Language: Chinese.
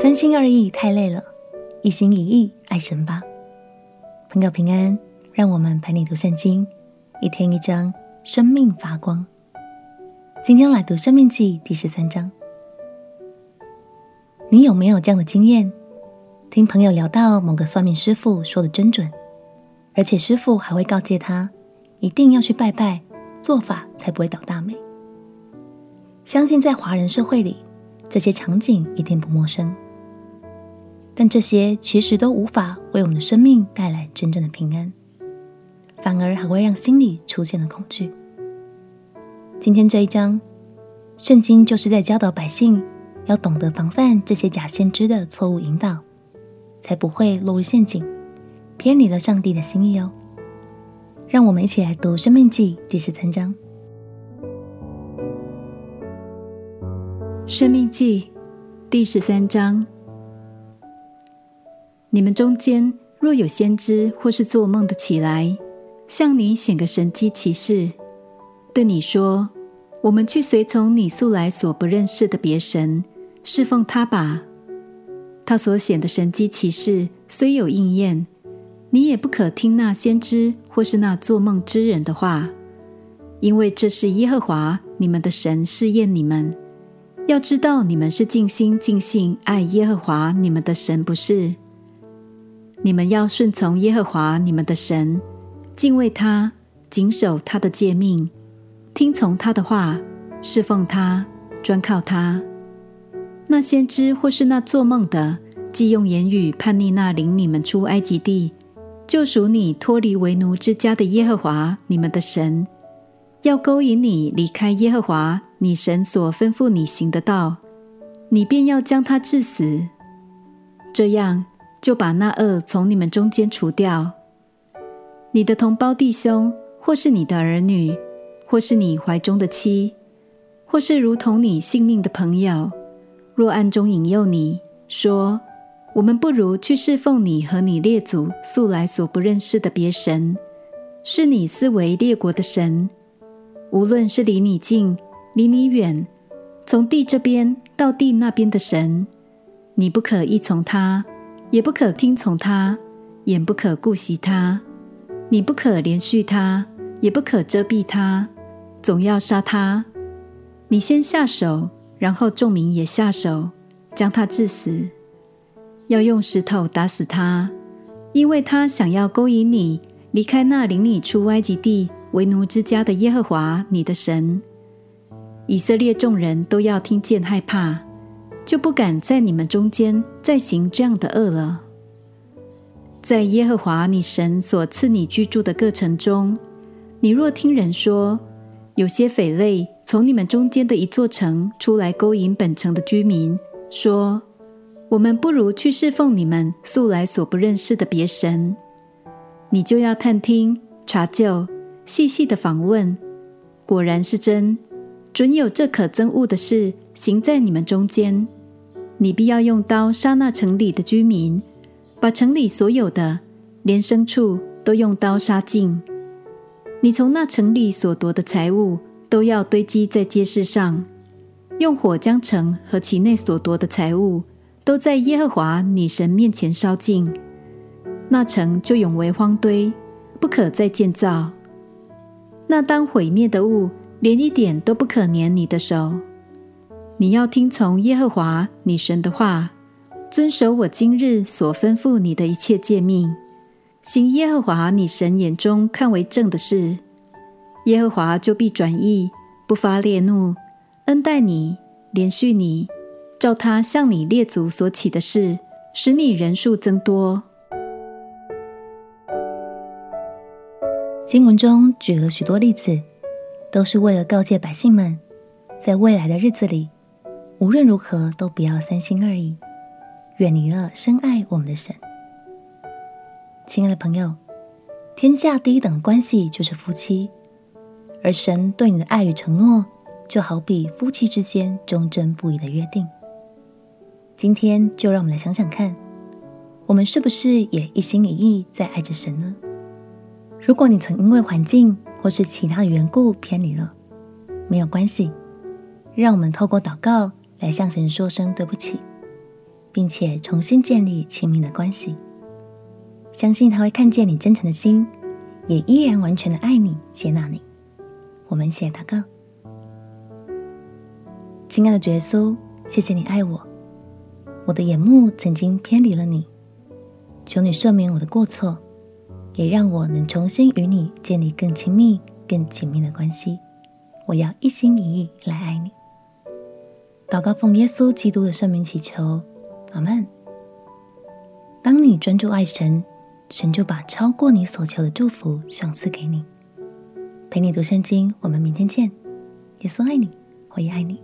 三心二意太累了，一心一意爱神吧。朋友平安，让我们陪你读圣经，一天一章，生命发光。今天来读《生命记》第十三章。你有没有这样的经验？听朋友聊到某个算命师傅说的真准，而且师傅还会告诫他，一定要去拜拜，做法才不会倒大霉。相信在华人社会里，这些场景一定不陌生。但这些其实都无法为我们的生命带来真正的平安，反而还会让心里出现了恐惧。今天这一章，圣经就是在教导百姓要懂得防范这些假先知的错误引导，才不会落入陷阱，偏离了上帝的心意哦。让我们一起来读《生命记》第十三章，《生命记》第十三章。你们中间若有先知或是做梦的起来，向你显个神迹奇事，对你说：“我们去随从你素来所不认识的别神，侍奉他吧。”他所显的神迹奇事虽有应验，你也不可听那先知或是那做梦之人的话，因为这是耶和华你们的神试验你们，要知道你们是尽心尽性爱耶和华你们的神，不是？你们要顺从耶和华你们的神，敬畏他，谨守他的诫命，听从他的话，侍奉他，专靠他。那先知或是那做梦的，既用言语叛逆那领你们出埃及地、救赎你脱离为奴之家的耶和华你们的神，要勾引你离开耶和华你神所吩咐你行的道，你便要将他治死。这样。就把那恶从你们中间除掉。你的同胞弟兄，或是你的儿女，或是你怀中的妻，或是如同你性命的朋友，若暗中引诱你说：“我们不如去侍奉你和你列祖素来所不认识的别神，是你思为列国的神，无论是离你近，离你远，从地这边到地那边的神，你不可依从他。”也不可听从他，眼不可顾惜他，你不可怜恤他，也不可遮蔽他，总要杀他。你先下手，然后众民也下手，将他致死。要用石头打死他，因为他想要勾引你离开那领你出埃及地为奴之家的耶和华你的神。以色列众人都要听见害怕。就不敢在你们中间再行这样的恶了。在耶和华你神所赐你居住的过程中，你若听人说，有些匪类从你们中间的一座城出来勾引本城的居民，说：“我们不如去侍奉你们素来所不认识的别神。”你就要探听、查究、细细的访问，果然是真，准有这可憎恶的事行在你们中间。你必要用刀杀那城里的居民，把城里所有的，连牲畜都用刀杀尽。你从那城里所夺的财物，都要堆积在街市上，用火将城和其内所夺的财物，都在耶和华你神面前烧尽。那城就永为荒堆，不可再建造。那当毁灭的物，连一点都不可粘你的手。你要听从耶和华你神的话，遵守我今日所吩咐你的一切诫命，行耶和华你神眼中看为正的事，耶和华就必转意，不发烈怒，恩待你，怜恤你，照他向你列祖所起的事，使你人数增多。经文中举了许多例子，都是为了告诫百姓们，在未来的日子里。无论如何，都不要三心二意，远离了深爱我们的神。亲爱的朋友，天下第一等关系就是夫妻，而神对你的爱与承诺，就好比夫妻之间忠贞不移的约定。今天就让我们来想想看，我们是不是也一心一意在爱着神呢？如果你曾因为环境或是其他的缘故偏离了，没有关系，让我们透过祷告。来向神说声对不起，并且重新建立亲密的关系。相信他会看见你真诚的心，也依然完全的爱你、接纳你。我们写祷告。亲爱的耶稣，谢谢你爱我。我的眼目曾经偏离了你，求你赦免我的过错，也让我能重新与你建立更亲密、更紧密的关系。我要一心一意来爱你。祷告奉耶稣基督的圣名祈求，阿门。当你专注爱神，神就把超过你所求的祝福赏赐给你。陪你读圣经，我们明天见。耶稣爱你，我也爱你。